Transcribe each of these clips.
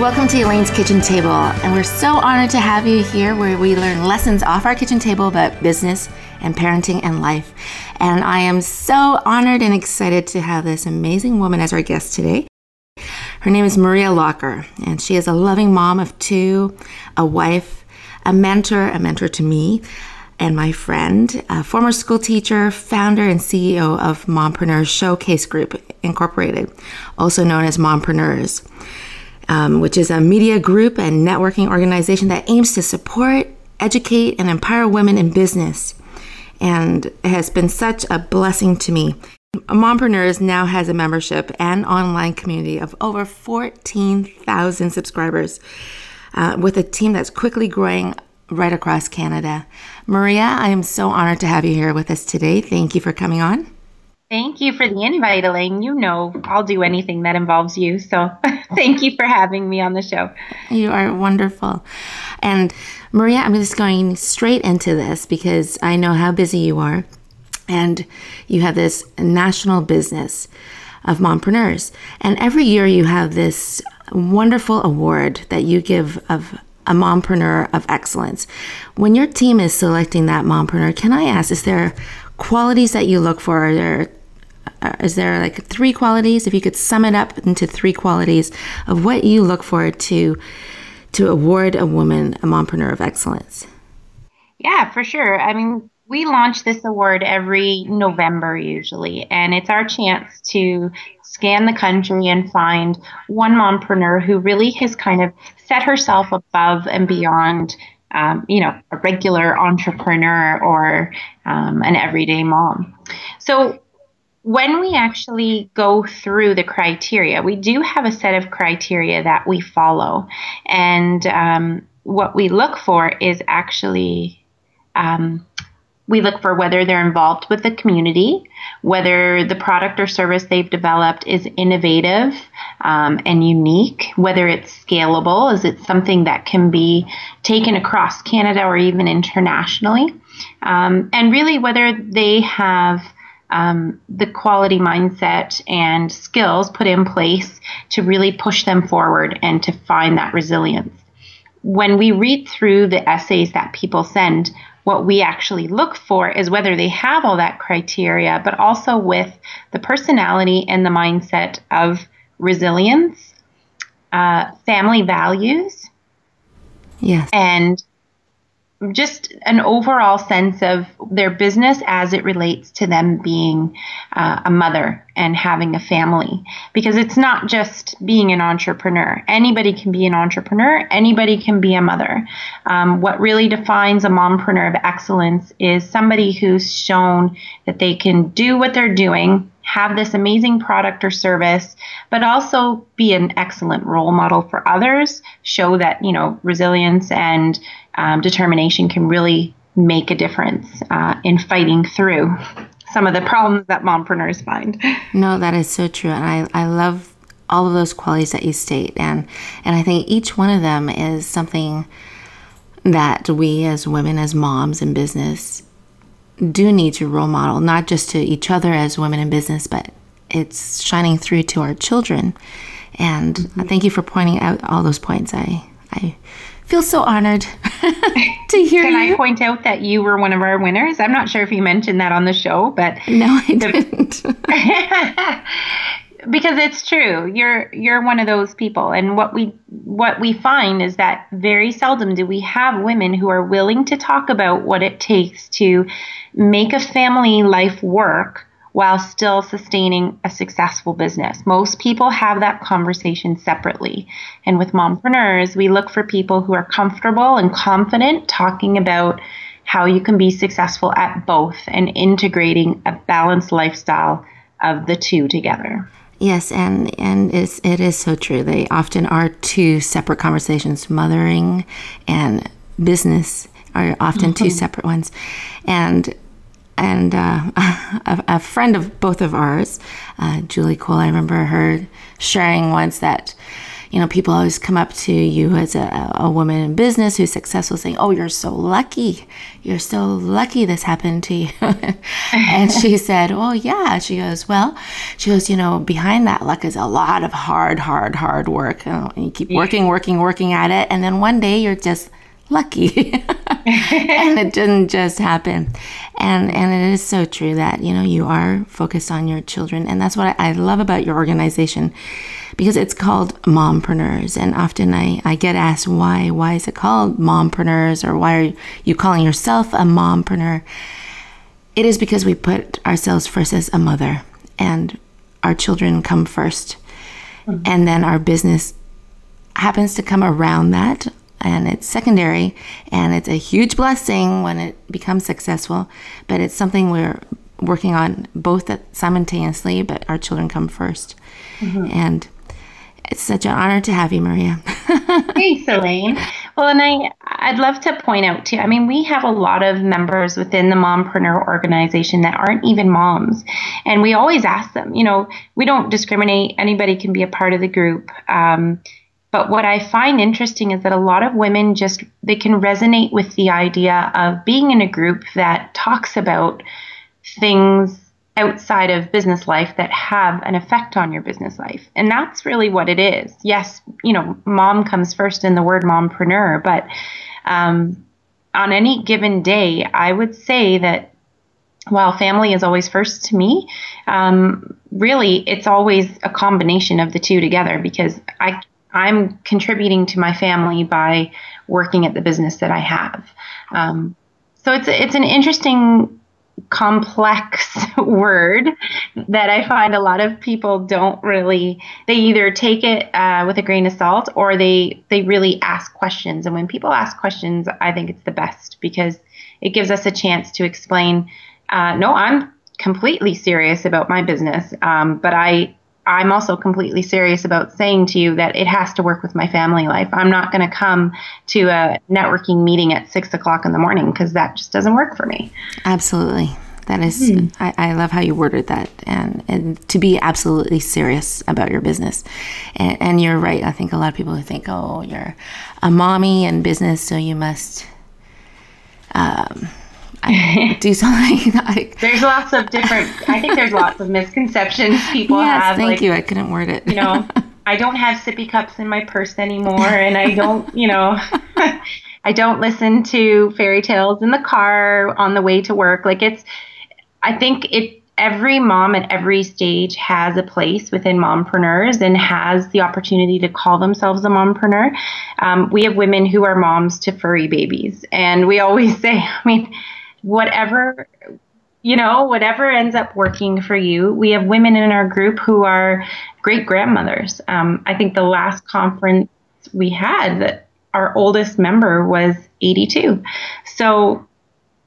welcome to Elaine's Kitchen Table. And we're so honored to have you here where we learn lessons off our kitchen table about business and parenting and life. And I am so honored and excited to have this amazing woman as our guest today. Her name is Maria Locker, and she is a loving mom of two, a wife, a mentor, a mentor to me, and my friend, a former school teacher, founder, and CEO of Mompreneurs Showcase Group Incorporated, also known as Mompreneurs um, which is a media group and networking organization that aims to support, educate, and empower women in business. And it has been such a blessing to me. Mompreneurs now has a membership and online community of over 14,000 subscribers uh, with a team that's quickly growing right across Canada. Maria, I am so honored to have you here with us today. Thank you for coming on. Thank you for the invite, Elaine. You know I'll do anything that involves you. So thank you for having me on the show. You are wonderful. And Maria, I'm just going straight into this because I know how busy you are. And you have this national business of mompreneurs. And every year you have this wonderful award that you give of a mompreneur of excellence. When your team is selecting that mompreneur, can I ask, is there qualities that you look for? Are there uh, is there like three qualities? If you could sum it up into three qualities of what you look for to to award a woman a mompreneur of excellence. Yeah for sure. I mean we launch this award every november usually and it's our chance to scan the country and find one mompreneur who really has kind of set herself above and beyond um, you know, a regular entrepreneur or um, an everyday mom. So when we actually go through the criteria, we do have a set of criteria that we follow. And um, what we look for is actually um, we look for whether they're involved with the community, whether the product or service they've developed is innovative um, and unique, whether it's scalable, is it something that can be taken across Canada or even internationally, um, and really whether they have um, the quality mindset and skills put in place to really push them forward and to find that resilience. When we read through the essays that people send, what we actually look for is whether they have all that criteria, but also with the personality and the mindset of resilience, uh, family values, yes, and just an overall sense of their business as it relates to them being uh, a mother and having a family. Because it's not just being an entrepreneur. Anybody can be an entrepreneur, anybody can be a mother. Um, what really defines a mompreneur of excellence is somebody who's shown that they can do what they're doing have this amazing product or service, but also be an excellent role model for others, show that, you know, resilience and um, determination can really make a difference uh, in fighting through some of the problems that mompreneurs find. No, that is so true. And I, I love all of those qualities that you state. And, and I think each one of them is something that we as women, as moms in business, do need to role model, not just to each other as women in business, but it's shining through to our children. And mm-hmm. thank you for pointing out all those points. I, I feel so honored to hear Can you. I point out that you were one of our winners? I'm not sure if you mentioned that on the show, but no, I didn't. because it's true. You're you're one of those people, and what we what we find is that very seldom do we have women who are willing to talk about what it takes to make a family life work while still sustaining a successful business. Most people have that conversation separately. And with mompreneurs, we look for people who are comfortable and confident talking about how you can be successful at both and integrating a balanced lifestyle of the two together. Yes, and and it's, it is so true. They often are two separate conversations. Mothering and business are often mm-hmm. two separate ones, and and uh, a, a, friend of both of ours, uh, Julie Cole, I remember her sharing once that, you know, people always come up to you as a, a woman in business who's successful saying, Oh, you're so lucky. You're so lucky this happened to you. and she said, Oh, yeah. She goes, Well, she goes, You know, behind that luck is a lot of hard, hard, hard work. And you keep working, working, working at it. And then one day you're just lucky. And it didn't just happen. And and it is so true that you know you are focused on your children. And that's what I, I love about your organization because it's called mompreneurs. And often I, I get asked why why is it called mompreneurs or why are you calling yourself a mompreneur? It is because we put ourselves first as a mother and our children come 1st mm-hmm. and then our business happens to come around that and it's secondary and it's a huge blessing when it becomes successful but it's something we're working on both simultaneously but our children come 1st mm-hmm. and it's such an honor to have you maria. Thanks elaine. Well and i i'd love to point out too i mean we have a lot of members within the mompreneur organization that aren't even moms and we always ask them you know we don't discriminate. Anybody can be a part of the group. Um, but what I find interesting is that a lot of women just they can resonate with the idea of being in a group that talks about things outside of business life that have an effect on your business life. And that's really what it is. Yes, you know, mom comes first in the word mompreneur, but um, on any given day, I would say that while family is always first to me, um, really it's always a combination of the two together because I I'm contributing to my family by working at the business that I have. Um, so it's it's an interesting, complex word that I find a lot of people don't really. They either take it uh, with a grain of salt or they they really ask questions. And when people ask questions, I think it's the best because it gives us a chance to explain. Uh, no, I'm completely serious about my business, um, but I I'm also completely serious about saying to you that it has to work with my family life. I'm not going to come to a networking meeting at six o'clock in the morning because that just doesn't work for me. Absolutely. That is, mm. I, I, love how you worded that, and, and to be absolutely serious about your business. And, and you're right. I think a lot of people who think, oh, you're a mommy in business, so you must um, do something like there's lots of different i think there's lots of misconceptions people yes, have thank like, you. I couldn't word it. you know i don't have sippy cups in my purse anymore and i don't you know i don't listen to fairy tales in the car on the way to work. Like it's i think it every mom at every stage has a place within mompreneurs and has the opportunity to call themselves a mompreneur. Um, we have women who are moms to furry babies, and we always say, I mean, whatever you know, whatever ends up working for you. We have women in our group who are great grandmothers. Um, I think the last conference we had, our oldest member was 82. So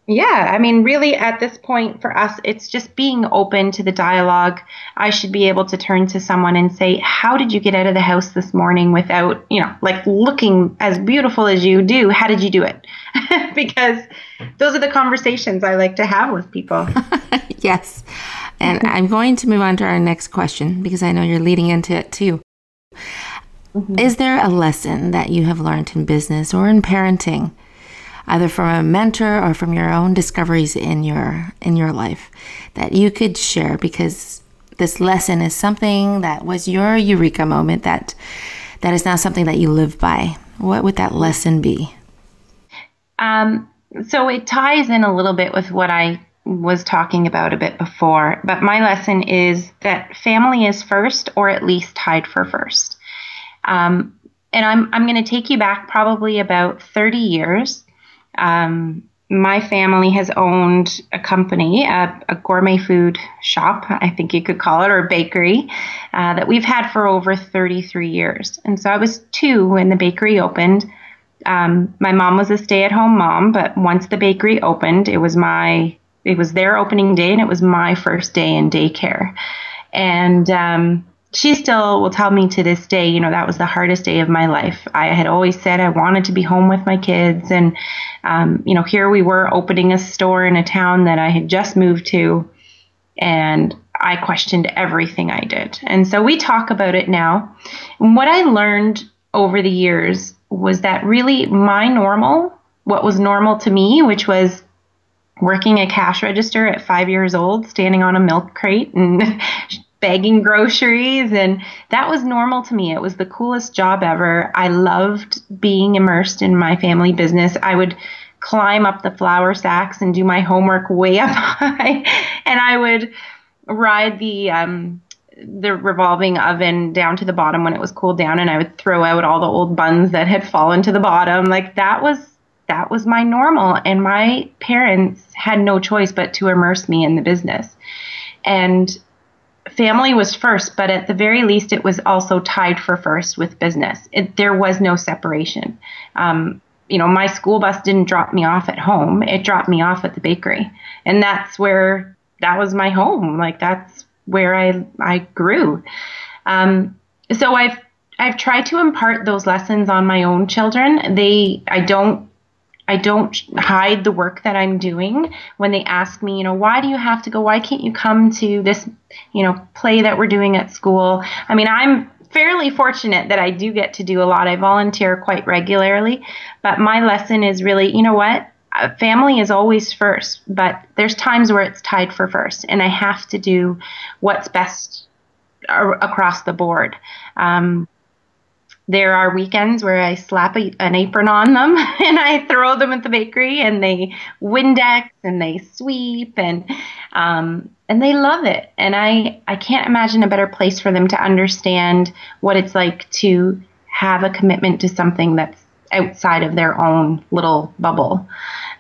yeah, I mean, really, at this point for us, it's just being open to the dialogue. I should be able to turn to someone and say, How did you get out of the house this morning without, you know, like looking as beautiful as you do? How did you do it? because those are the conversations I like to have with people. yes. And I'm going to move on to our next question because I know you're leading into it too. Mm-hmm. Is there a lesson that you have learned in business or in parenting? Either from a mentor or from your own discoveries in your in your life that you could share because this lesson is something that was your eureka moment that that is now something that you live by. What would that lesson be? Um, so it ties in a little bit with what i was talking about a bit before but my lesson is that family is first or at least tied for first. Um, and i'm, I'm going to take you back probably about 30 years um, my family has owned a company, a, a, gourmet food shop, I think you could call it, or bakery, uh, that we've had for over 33 years. And so I was two when the bakery opened. Um, my mom was a stay-at-home mom, but once the bakery opened, it was my it was their opening day, and it was my first day in daycare. And um, she still will tell me to this day, you know, that was the hardest day of my life. I had always said I wanted to be home with my kids. And, um, you know, here we were opening a store in a town that I had just moved to. And I questioned everything I did. And so we talk about it now. And what I learned over the years was that really my normal, what was normal to me, which was working a cash register at five years old, standing on a milk crate and bagging groceries. And that was normal to me. It was the coolest job ever. I loved being immersed in my family business. I would climb up the flour sacks and do my homework way up high. and I would ride the, um, the revolving oven down to the bottom when it was cooled down and I would throw out all the old buns that had fallen to the bottom. Like that was that was my normal and my parents had no choice but to immerse me in the business and family was first but at the very least it was also tied for first with business. It, there was no separation. Um, you know my school bus didn't drop me off at home. It dropped me off at the bakery. And that's where that was my home. Like that's where i i grew. Um, so i've I've tried to impart those lessons on my own children. They I don't I don't hide the work that I'm doing when they ask me, you know, why do you have to go? Why can't you come to this, you know, play that we're doing at school? I mean, I'm fairly fortunate that I do get to do a lot. I volunteer quite regularly, but my lesson is really, you know what? Family is always first, but there's times where it's tied for first, and I have to do what's best across the board. Um, there are weekends where I slap a, an apron on them and I throw them at the bakery and they Windex and they sweep and um, and they love it. And I I can't imagine a better place for them to understand what it's like to have a commitment to something that's outside of their own little bubble.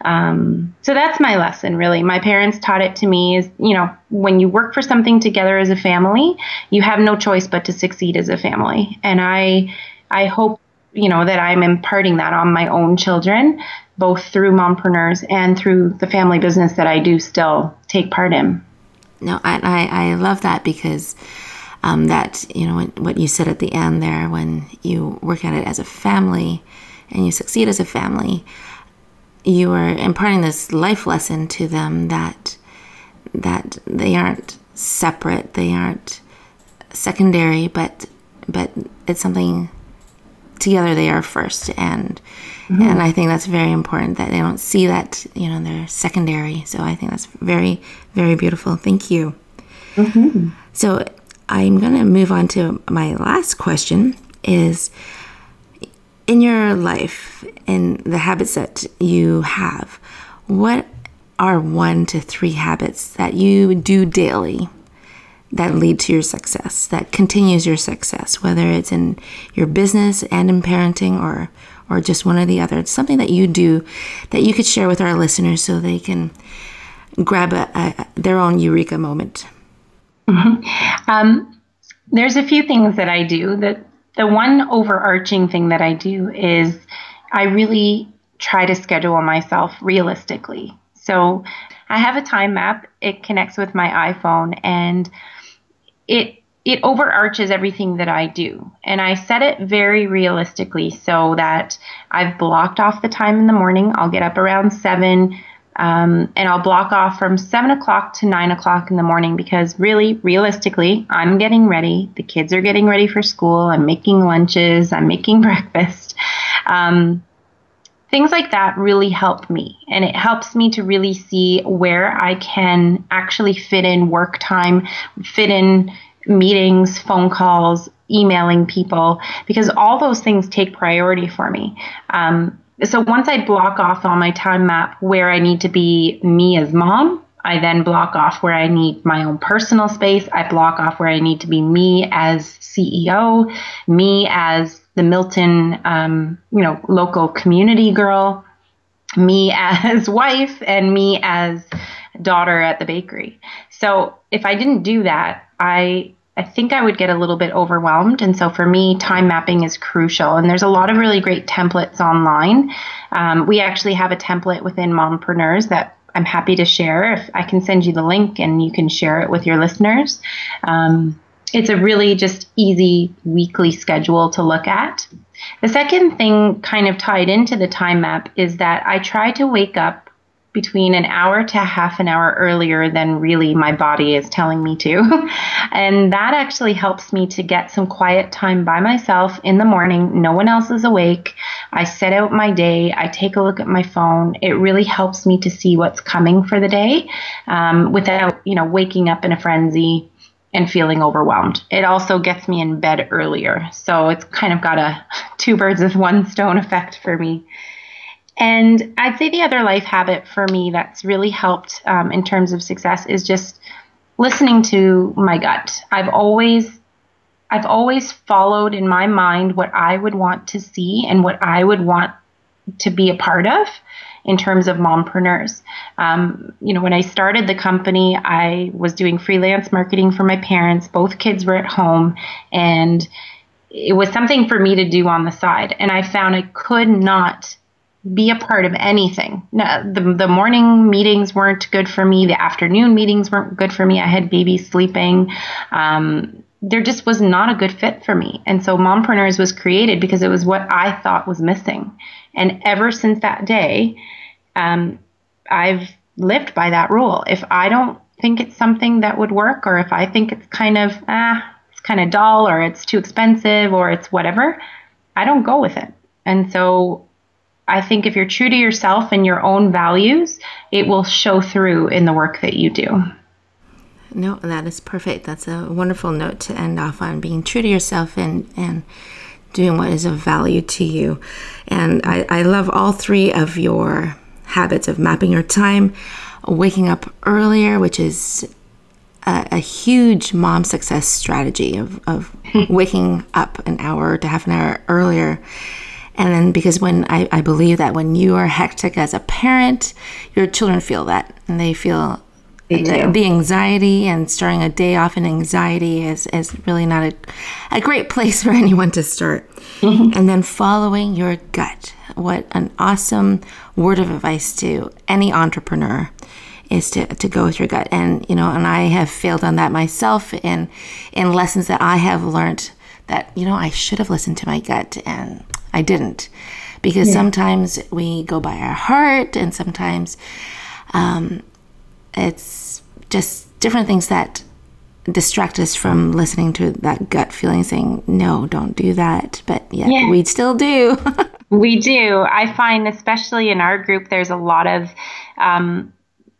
Um, so that's my lesson, really. My parents taught it to me is, you know, when you work for something together as a family, you have no choice but to succeed as a family. And I I hope you know that I'm imparting that on my own children, both through mompreneurs and through the family business that I do still take part in. No, I I, I love that because um, that you know what you said at the end there when you work at it as a family and you succeed as a family, you are imparting this life lesson to them that that they aren't separate, they aren't secondary, but but it's something together they are first and mm-hmm. and I think that's very important that they don't see that you know they're secondary so I think that's very very beautiful thank you mm-hmm. so I'm going to move on to my last question is in your life in the habits that you have what are one to three habits that you do daily that lead to your success, that continues your success, whether it's in your business and in parenting or or just one or the other. It's something that you do that you could share with our listeners so they can grab a, a, their own eureka moment. Mm-hmm. Um, there's a few things that I do. That the one overarching thing that I do is I really try to schedule myself realistically. So I have a time map. It connects with my iPhone and it it overarches everything that I do. And I set it very realistically so that I've blocked off the time in the morning. I'll get up around seven. Um, and I'll block off from seven o'clock to nine o'clock in the morning because really, realistically, I'm getting ready. The kids are getting ready for school. I'm making lunches. I'm making breakfast. Um, things like that really help me. And it helps me to really see where I can actually fit in work time, fit in meetings, phone calls, emailing people, because all those things take priority for me. Um, so once I block off on my time map where I need to be me as mom, I then block off where I need my own personal space. I block off where I need to be me as CEO, me as the Milton, um, you know, local community girl, me as wife, and me as daughter at the bakery. So if I didn't do that, I I think I would get a little bit overwhelmed. And so for me, time mapping is crucial. And there's a lot of really great templates online. Um, we actually have a template within Mompreneurs that I'm happy to share. If I can send you the link and you can share it with your listeners. Um, it's a really just easy weekly schedule to look at. The second thing, kind of tied into the time map, is that I try to wake up between an hour to half an hour earlier than really my body is telling me to. and that actually helps me to get some quiet time by myself in the morning. No one else is awake. I set out my day. I take a look at my phone. It really helps me to see what's coming for the day um, without, you know, waking up in a frenzy and feeling overwhelmed. It also gets me in bed earlier. So it's kind of got a two birds with one stone effect for me. And I'd say the other life habit for me that's really helped um, in terms of success is just listening to my gut. I've always I've always followed in my mind what I would want to see and what I would want to be a part of in terms of mompreneurs. Um, you know, when I started the company, I was doing freelance marketing for my parents. Both kids were at home, and it was something for me to do on the side. And I found I could not be a part of anything. No, the, the morning meetings weren't good for me. The afternoon meetings weren't good for me. I had babies sleeping. Um, there just was not a good fit for me. And so Mompreneurs was created because it was what I thought was missing. And ever since that day, um, I've lived by that rule. If I don't think it's something that would work, or if I think it's kind of, ah, it's kind of dull, or it's too expensive, or it's whatever, I don't go with it. And so I think if you're true to yourself and your own values, it will show through in the work that you do. No, that is perfect. That's a wonderful note to end off on being true to yourself and, and doing what is of value to you. And I, I love all three of your habits of mapping your time, waking up earlier, which is a, a huge mom success strategy of, of waking up an hour to half an hour earlier and then because when I, I believe that when you are hectic as a parent, your children feel that and they feel the, the, anxiety and starting a day off in anxiety is, is really not a, a great place for anyone to start. Mm-hmm. And then following your gut. What an awesome word of advice to any entrepreneur is to, to go with your gut. And, you know, and I have failed on that myself in, in lessons that I have learned that, you know, I should have listened to my gut and I didn't. Because yeah. sometimes we go by our heart, and sometimes um, it's just different things that distract us from listening to that gut feeling saying, no, don't do that. But yet yeah. we still do. we do. I find, especially in our group, there's a lot of um,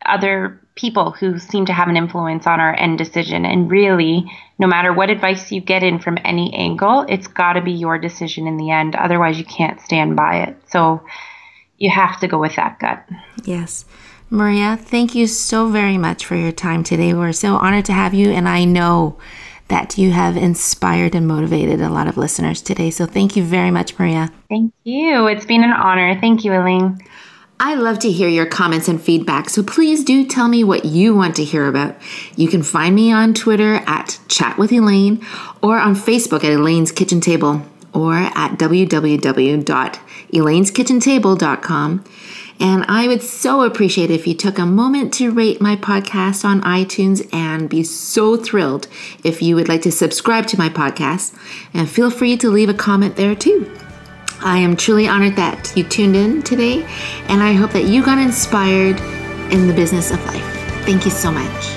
other people who seem to have an influence on our end decision. And really, no matter what advice you get in from any angle, it's got to be your decision in the end. Otherwise, you can't stand by it. So you have to go with that gut. Yes. Maria, thank you so very much for your time today. We're so honored to have you, and I know that you have inspired and motivated a lot of listeners today. So thank you very much, Maria. Thank you. It's been an honor. Thank you, Elaine. I love to hear your comments and feedback, so please do tell me what you want to hear about. You can find me on Twitter at Chat with Elaine or on Facebook at Elaine's Kitchen Table or at www.elaine'skitchentable.com. And I would so appreciate if you took a moment to rate my podcast on iTunes and be so thrilled if you would like to subscribe to my podcast. And feel free to leave a comment there too. I am truly honored that you tuned in today, and I hope that you got inspired in the business of life. Thank you so much.